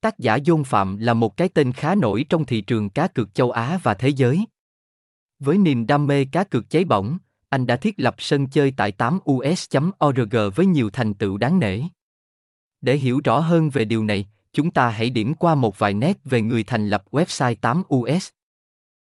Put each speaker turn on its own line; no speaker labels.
Tác giả Dôn Phạm là một cái tên khá nổi trong thị trường cá cược châu Á và thế giới. Với niềm đam mê cá cược cháy bỏng, anh đã thiết lập sân chơi tại 8us.org với nhiều thành tựu đáng nể. Để hiểu rõ hơn về điều này, chúng ta hãy điểm qua một vài nét về người thành lập website 8us.